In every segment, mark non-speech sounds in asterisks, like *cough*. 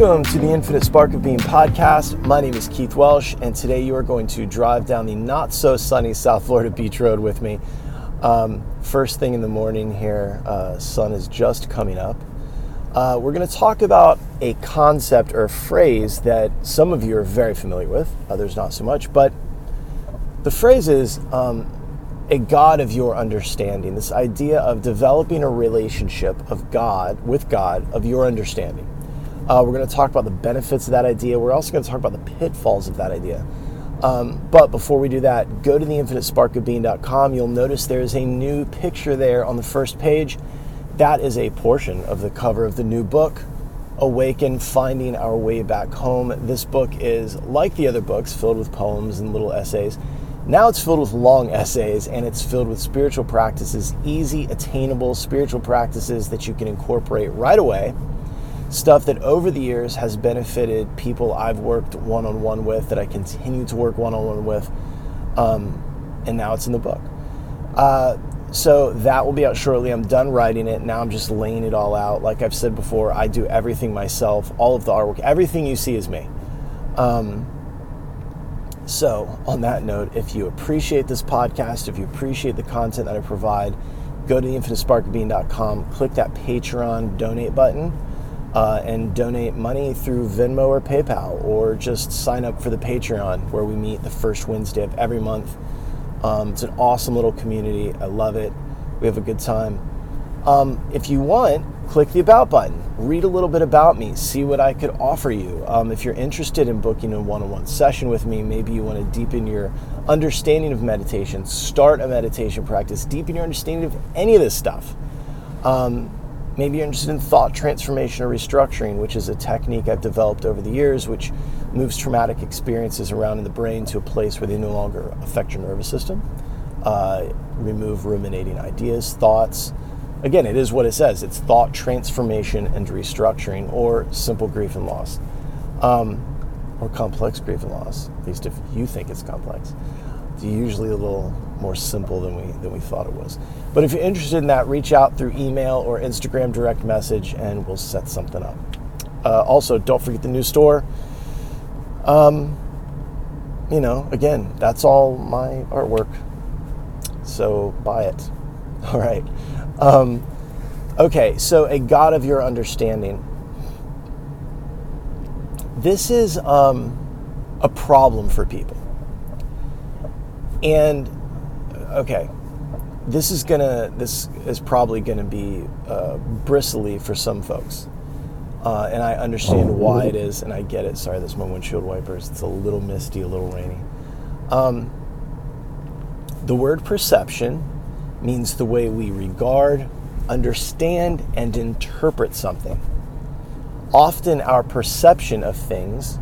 Welcome to the Infinite Spark of Being podcast. My name is Keith Welsh, and today you are going to drive down the not so sunny South Florida Beach Road with me. Um, first thing in the morning here, uh, sun is just coming up. Uh, we're going to talk about a concept or a phrase that some of you are very familiar with, others not so much, but the phrase is um, a God of your understanding. This idea of developing a relationship of God with God of your understanding. Uh, we're going to talk about the benefits of that idea. We're also going to talk about the pitfalls of that idea. Um, but before we do that, go to theinfinitesparkofbeing.com. You'll notice there is a new picture there on the first page. That is a portion of the cover of the new book, Awaken Finding Our Way Back Home. This book is like the other books, filled with poems and little essays. Now it's filled with long essays and it's filled with spiritual practices, easy, attainable spiritual practices that you can incorporate right away stuff that over the years has benefited people I've worked one on one with, that I continue to work one on one with, um, and now it's in the book. Uh, so that will be out shortly. I'm done writing it. Now I'm just laying it all out. Like I've said before, I do everything myself, all of the artwork, everything you see is me. Um, so, on that note, if you appreciate this podcast, if you appreciate the content that I provide, go to theinfinitesparkofbeing.com, click that Patreon donate button uh, and donate money through Venmo or PayPal, or just sign up for the Patreon where we meet the first Wednesday of every month. Um, it's an awesome little community. I love it. We have a good time. Um, if you want, click the About button. Read a little bit about me. See what I could offer you. Um, if you're interested in booking a one on one session with me, maybe you want to deepen your understanding of meditation, start a meditation practice, deepen your understanding of any of this stuff. Um, Maybe you're interested in thought transformation or restructuring, which is a technique I've developed over the years, which moves traumatic experiences around in the brain to a place where they no longer affect your nervous system, uh, remove ruminating ideas, thoughts. Again, it is what it says it's thought transformation and restructuring, or simple grief and loss, um, or complex grief and loss, at least if you think it's complex. It's usually a little more simple than we than we thought it was. But if you're interested in that, reach out through email or Instagram direct message, and we'll set something up. Uh, also, don't forget the new store. Um, you know, again, that's all my artwork. So buy it. *laughs* All right. Um, okay, so a God of your understanding. This is um, a problem for people. And okay, this is gonna this is probably gonna be uh, bristly for some folks, uh, and I understand why it is, and I get it. Sorry, that's my windshield wipers. It's a little misty, a little rainy. Um, the word perception means the way we regard, understand, and interpret something. Often, our perception of things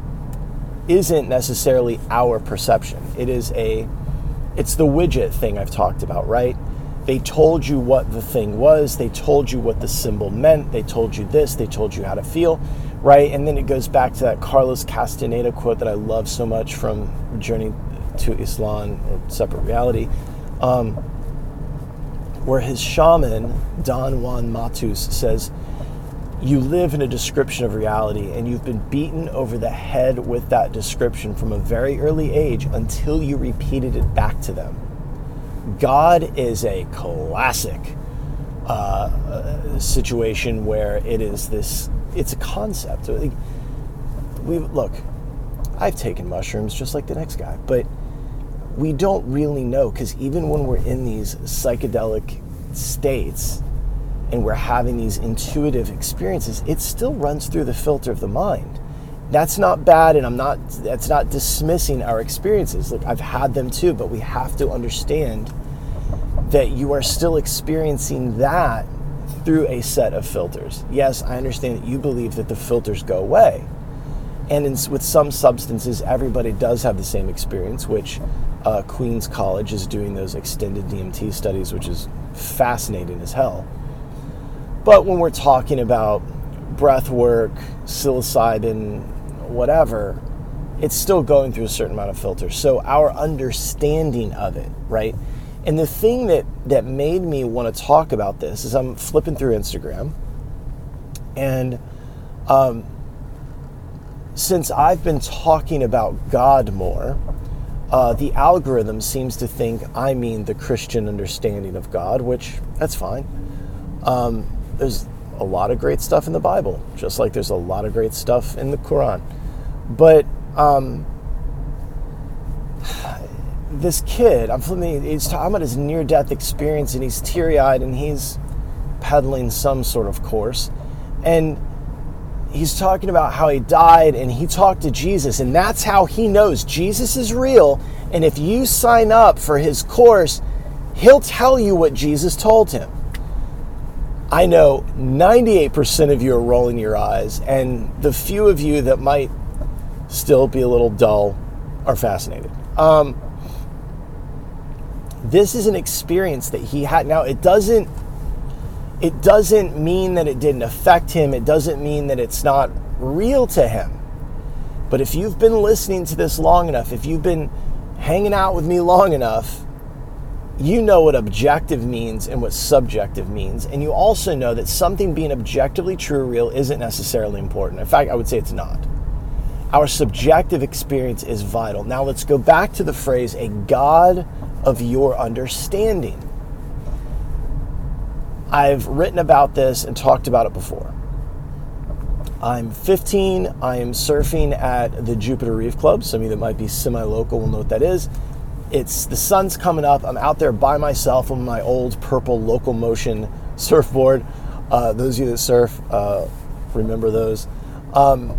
isn't necessarily our perception. It is a it's the widget thing I've talked about, right? They told you what the thing was, they told you what the symbol meant, they told you this, they told you how to feel, right? And then it goes back to that Carlos Castaneda quote that I love so much from Journey to Ixtlan or Separate Reality, um, where his shaman, Don Juan Matus, says, you live in a description of reality and you've been beaten over the head with that description from a very early age until you repeated it back to them. God is a classic uh, situation where it is this, it's a concept. We look, I've taken mushrooms just like the next guy, but we don't really know because even when we're in these psychedelic states, and we're having these intuitive experiences, it still runs through the filter of the mind. That's not bad, and I'm not, that's not dismissing our experiences. Look, I've had them too, but we have to understand that you are still experiencing that through a set of filters. Yes, I understand that you believe that the filters go away. And in, with some substances, everybody does have the same experience, which uh, Queens College is doing those extended DMT studies, which is fascinating as hell. But when we're talking about breath work, psilocybin, whatever, it's still going through a certain amount of filters. So our understanding of it, right? And the thing that that made me want to talk about this is I'm flipping through Instagram, and um, since I've been talking about God more, uh, the algorithm seems to think I mean the Christian understanding of God, which that's fine. Um, there's a lot of great stuff in the Bible, just like there's a lot of great stuff in the Quran. But um, *sighs* this kid, I'm flipping, he's talking about his near death experience and he's teary eyed and he's peddling some sort of course. And he's talking about how he died and he talked to Jesus, and that's how he knows Jesus is real. And if you sign up for his course, he'll tell you what Jesus told him. I know 98% of you are rolling your eyes, and the few of you that might still be a little dull are fascinated. Um, this is an experience that he had. Now, it doesn't it doesn't mean that it didn't affect him. It doesn't mean that it's not real to him. But if you've been listening to this long enough, if you've been hanging out with me long enough, you know what objective means and what subjective means. And you also know that something being objectively true or real isn't necessarily important. In fact, I would say it's not. Our subjective experience is vital. Now let's go back to the phrase, a God of your understanding. I've written about this and talked about it before. I'm 15. I am surfing at the Jupiter Reef Club. Some of you that might be semi local will know what that is. It's the sun's coming up. I'm out there by myself on my old purple local motion *laughs* surfboard. Uh, those of you that surf uh, remember those. Um,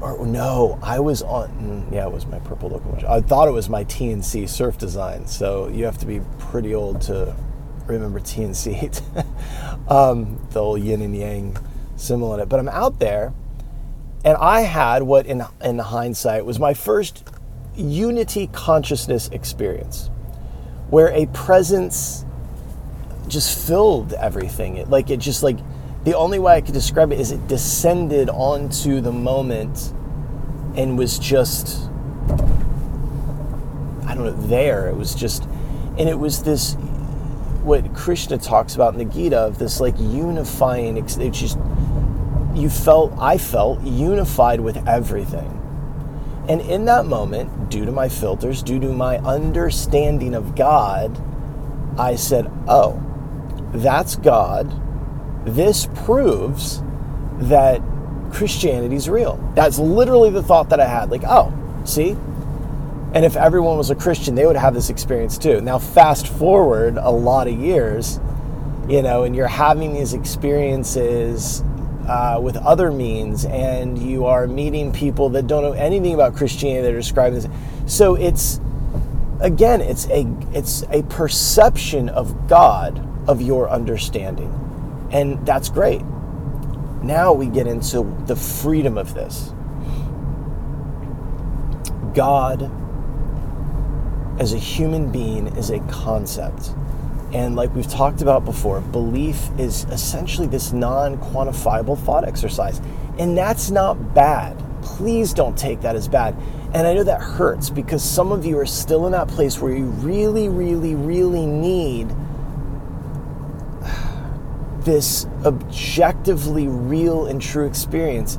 or no, I was on. Mm, yeah, it was my purple local motion. I thought it was my TNC surf design. So you have to be pretty old to remember TNC, *laughs* um, the old yin and yang symbol in it. But I'm out there, and I had what, in in hindsight, was my first unity consciousness experience, where a presence just filled everything. It like it just like the only way I could describe it is it descended onto the moment and was just I don't know there. It was just and it was this what Krishna talks about in the Gita of this like unifying. It's just you felt I felt unified with everything. And in that moment, due to my filters, due to my understanding of God, I said, "Oh, that's God. This proves that Christianity is real." That's literally the thought that I had. Like, "Oh, see, and if everyone was a Christian, they would have this experience too. Now, fast forward a lot of years, you know, and you're having these experiences uh, with other means, and you are meeting people that don't know anything about Christianity that are this. So it's again, it's a it's a perception of God of your understanding, and that's great. Now we get into the freedom of this. God as a human being is a concept. And like we've talked about before, belief is essentially this non quantifiable thought exercise. And that's not bad. Please don't take that as bad. And I know that hurts because some of you are still in that place where you really, really, really need this objectively real and true experience.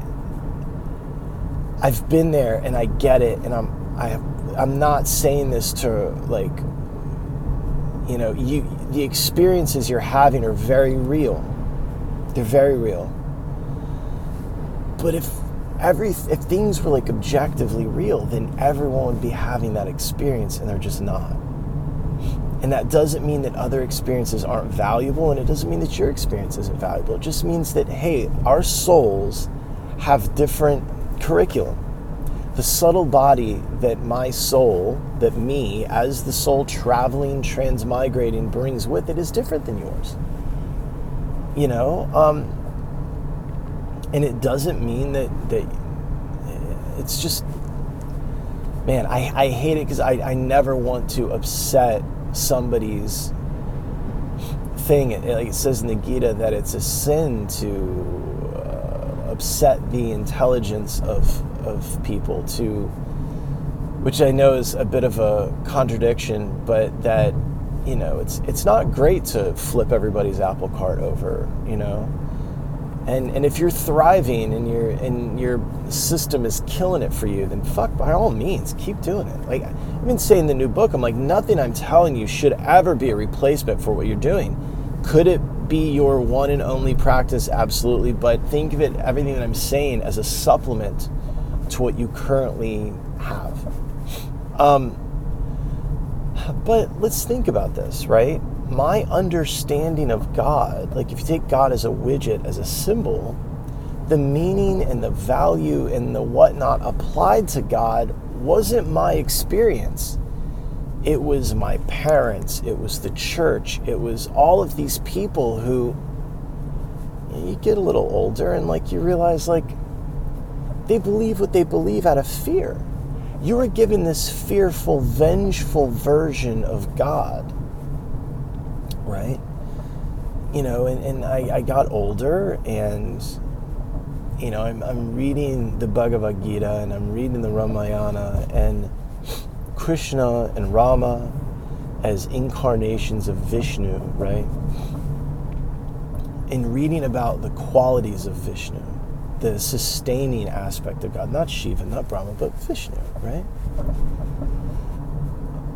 I've been there and I get it, and I'm I I'm not saying this to like you know, you the experiences you're having are very real. They're very real. But if every if things were like objectively real, then everyone would be having that experience and they're just not. And that doesn't mean that other experiences aren't valuable and it doesn't mean that your experience isn't valuable. It just means that hey, our souls have different curriculum the subtle body that my soul, that me, as the soul traveling, transmigrating, brings with it is different than yours. You know, um, and it doesn't mean that that it's just, man, I, I hate it because I, I never want to upset somebody's thing. It, like it says in the Gita that it's a sin to uh, upset the intelligence of of people to which I know is a bit of a contradiction, but that you know it's it's not great to flip everybody's apple cart over. You know, And, and if you're thriving and your and your system is killing it for you, then fuck by all means keep doing it. Like I've been saying in the new book, I'm like nothing I'm telling you should ever be a replacement for what you're doing. Could it be your one and only practice? Absolutely. But think of it, everything that I'm saying, as a supplement to what you currently have. Um, but let's think about this, right? My understanding of God, like if you take God as a widget, as a symbol, the meaning and the value and the whatnot applied to God wasn't my experience it was my parents, it was the church, it was all of these people who you get a little older and like you realize like they believe what they believe out of fear. You are given this fearful, vengeful version of God, right? You know, and, and I, I got older and you know, I'm, I'm reading the Bhagavad Gita and I'm reading the Ramayana and Krishna and Rama as incarnations of Vishnu, right? In reading about the qualities of Vishnu, the sustaining aspect of God, not Shiva, not Brahma, but Vishnu, right?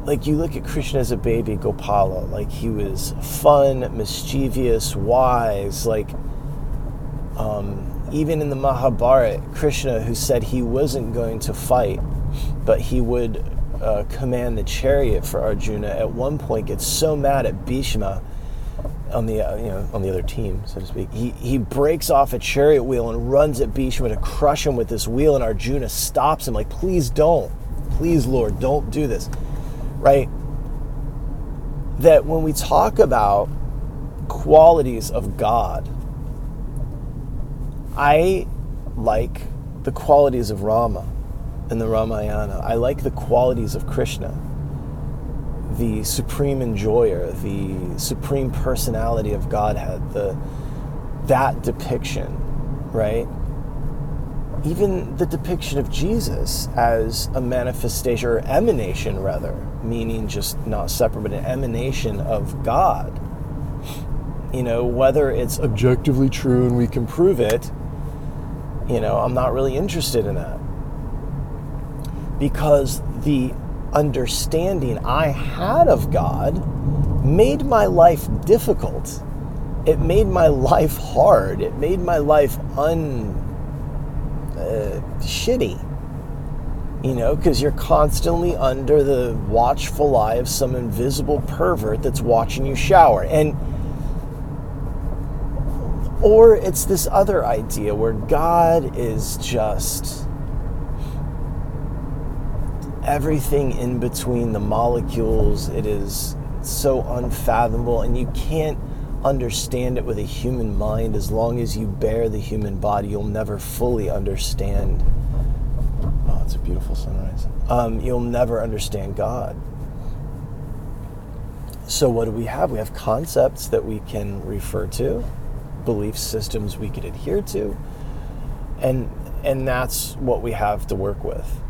Like you look at Krishna as a baby, Gopala, like he was fun, mischievous, wise, like um, even in the Mahabharata, Krishna, who said he wasn't going to fight, but he would uh, command the chariot for Arjuna, at one point gets so mad at Bhishma on the uh, you know on the other team, so to speak. He he breaks off a chariot wheel and runs at Bhishma to crush him with this wheel, and Arjuna stops him like, "Please don't, please Lord, don't do this." Right? That when we talk about qualities of God, I like the qualities of Rama in the Ramayana. I like the qualities of Krishna the supreme enjoyer, the supreme personality of Godhead, the that depiction, right? Even the depiction of Jesus as a manifestation or emanation, rather, meaning just not separate, but an emanation of God. You know, whether it's objectively true and we can prove it, you know, I'm not really interested in that because the understanding I had of God made my life difficult. It made my life hard. It made my life un uh, shitty. You know, because you're constantly under the watchful eye of some invisible pervert that's watching you shower. And or it's this other idea where God is just everything in between the molecules. It is so unfathomable, and you can't understand it with a human mind. As long as you bear the human body, you'll never fully understand. Oh, it's a beautiful sunrise. Um, you'll never understand God. So, what do we have? We have concepts that we can refer to, belief systems we could adhere to, and and that's what we have to work with.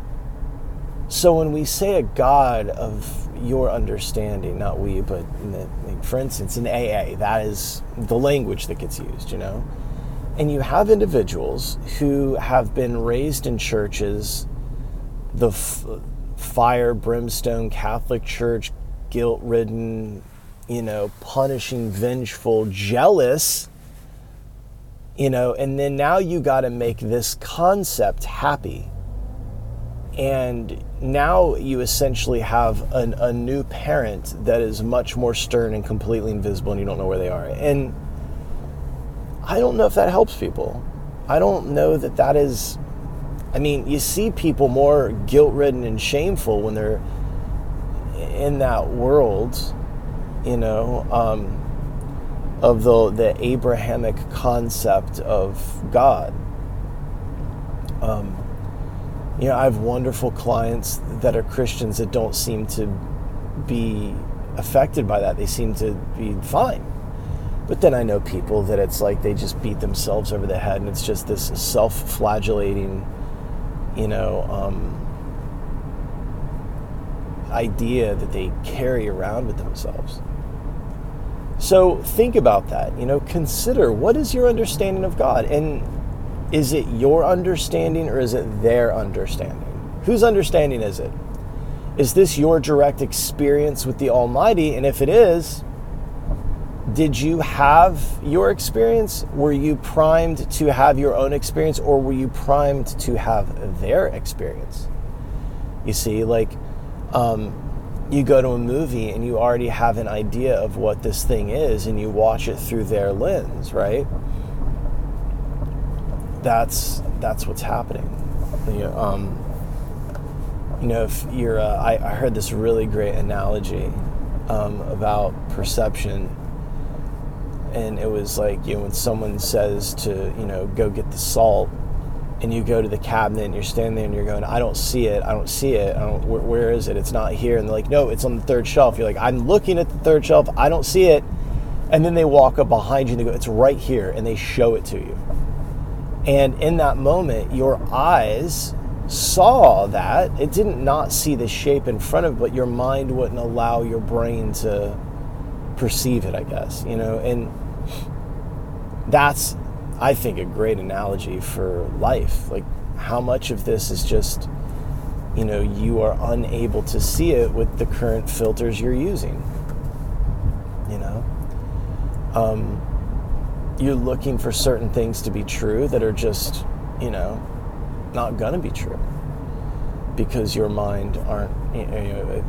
So when we say a God of your understanding, not we, but the, for instance, in AA, that is the language that gets used, you know? And you have individuals who have been raised in churches, the f- fire, brimstone Catholic Church, guilt ridden, you know, punishing, vengeful, jealous, you know, and then now you got to make this concept happy and now you essentially have an, a new parent that is much more stern and completely invisible and you don't know where they are. And i don't know if that helps people. I don't know that that is i mean you see people more guilt-ridden and shameful when they're in that world you know um, of the the abrahamic concept of god. Um, you know, I have wonderful clients that are Christians that don't seem to be affected by that. They seem to be fine. But then I know people that it's like they just beat themselves over the head and it's just this self flagellating, you know, um, idea that they carry around with themselves. So think about that. You know, consider what is your understanding of God? And is it your understanding or is it their understanding? Whose understanding is it? Is this your direct experience with the Almighty? And if it is, did you have your experience? Were you primed to have your own experience or were you primed to have their experience? You see, like, um, you go to a movie and you already have an idea of what this thing is and you watch it through their lens, right? That's that's what's happening. You know, um, you know if you're, uh, I, I, heard this really great analogy um, about perception, and it was like you know when someone says to you know go get the salt and you go to the cabinet and you're standing there and you're going, I don't see it, I don't see it, I don't, where, where is it? It's not here. And they're like, no, it's on the third shelf. You're like, I'm looking at the third shelf, I don't see it. And then they walk up behind you and they go, it's right here, and they show it to you. And in that moment, your eyes saw that. It didn't not see the shape in front of it, but your mind wouldn't allow your brain to perceive it, I guess, you know? And that's I think, a great analogy for life. Like, how much of this is just, you know, you are unable to see it with the current filters you're using. You know? Um, you're looking for certain things to be true that are just, you know, not gonna be true because your mind aren't, you know,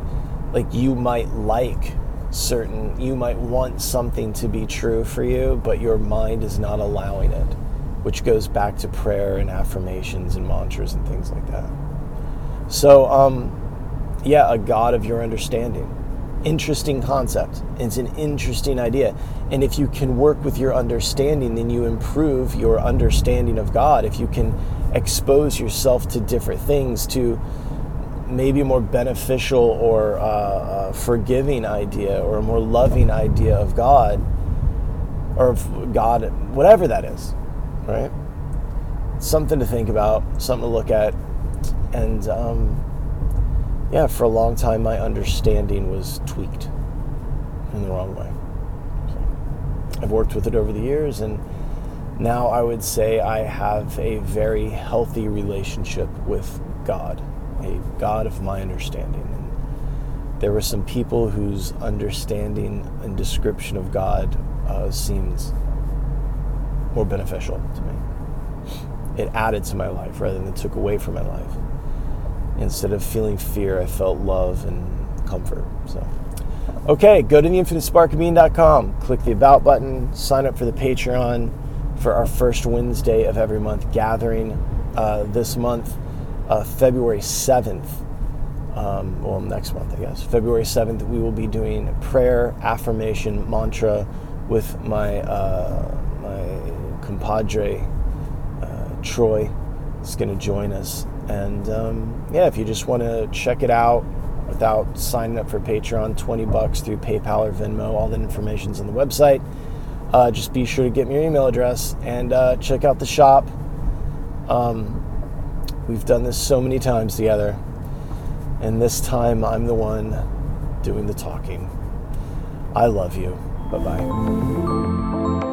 like you might like certain you might want something to be true for you but your mind is not allowing it which goes back to prayer and affirmations and mantras and things like that. So um, yeah a god of your understanding interesting concept it's an interesting idea and if you can work with your understanding then you improve your understanding of god if you can expose yourself to different things to maybe a more beneficial or uh, uh, forgiving idea or a more loving idea of God or of God, whatever that is, right? Something to think about, something to look at. And um, yeah, for a long time, my understanding was tweaked in the wrong way. So I've worked with it over the years, and now I would say I have a very healthy relationship with God a God of my understanding. And there were some people whose understanding and description of God uh, seems more beneficial to me. It added to my life rather than took away from my life. Instead of feeling fear, I felt love and comfort. So, okay, go to theinfinitesparkofbeing.com, click the About button, sign up for the Patreon for our first Wednesday of every month gathering uh, this month uh, February 7th, um, well, next month, I guess, February 7th, we will be doing prayer, affirmation, mantra with my, uh, my compadre, uh, Troy, is going to join us. And um, yeah, if you just want to check it out without signing up for Patreon, 20 bucks through PayPal or Venmo, all that information's on the website. Uh, just be sure to get me your email address and uh, check out the shop. Um, We've done this so many times together, and this time I'm the one doing the talking. I love you. Bye bye.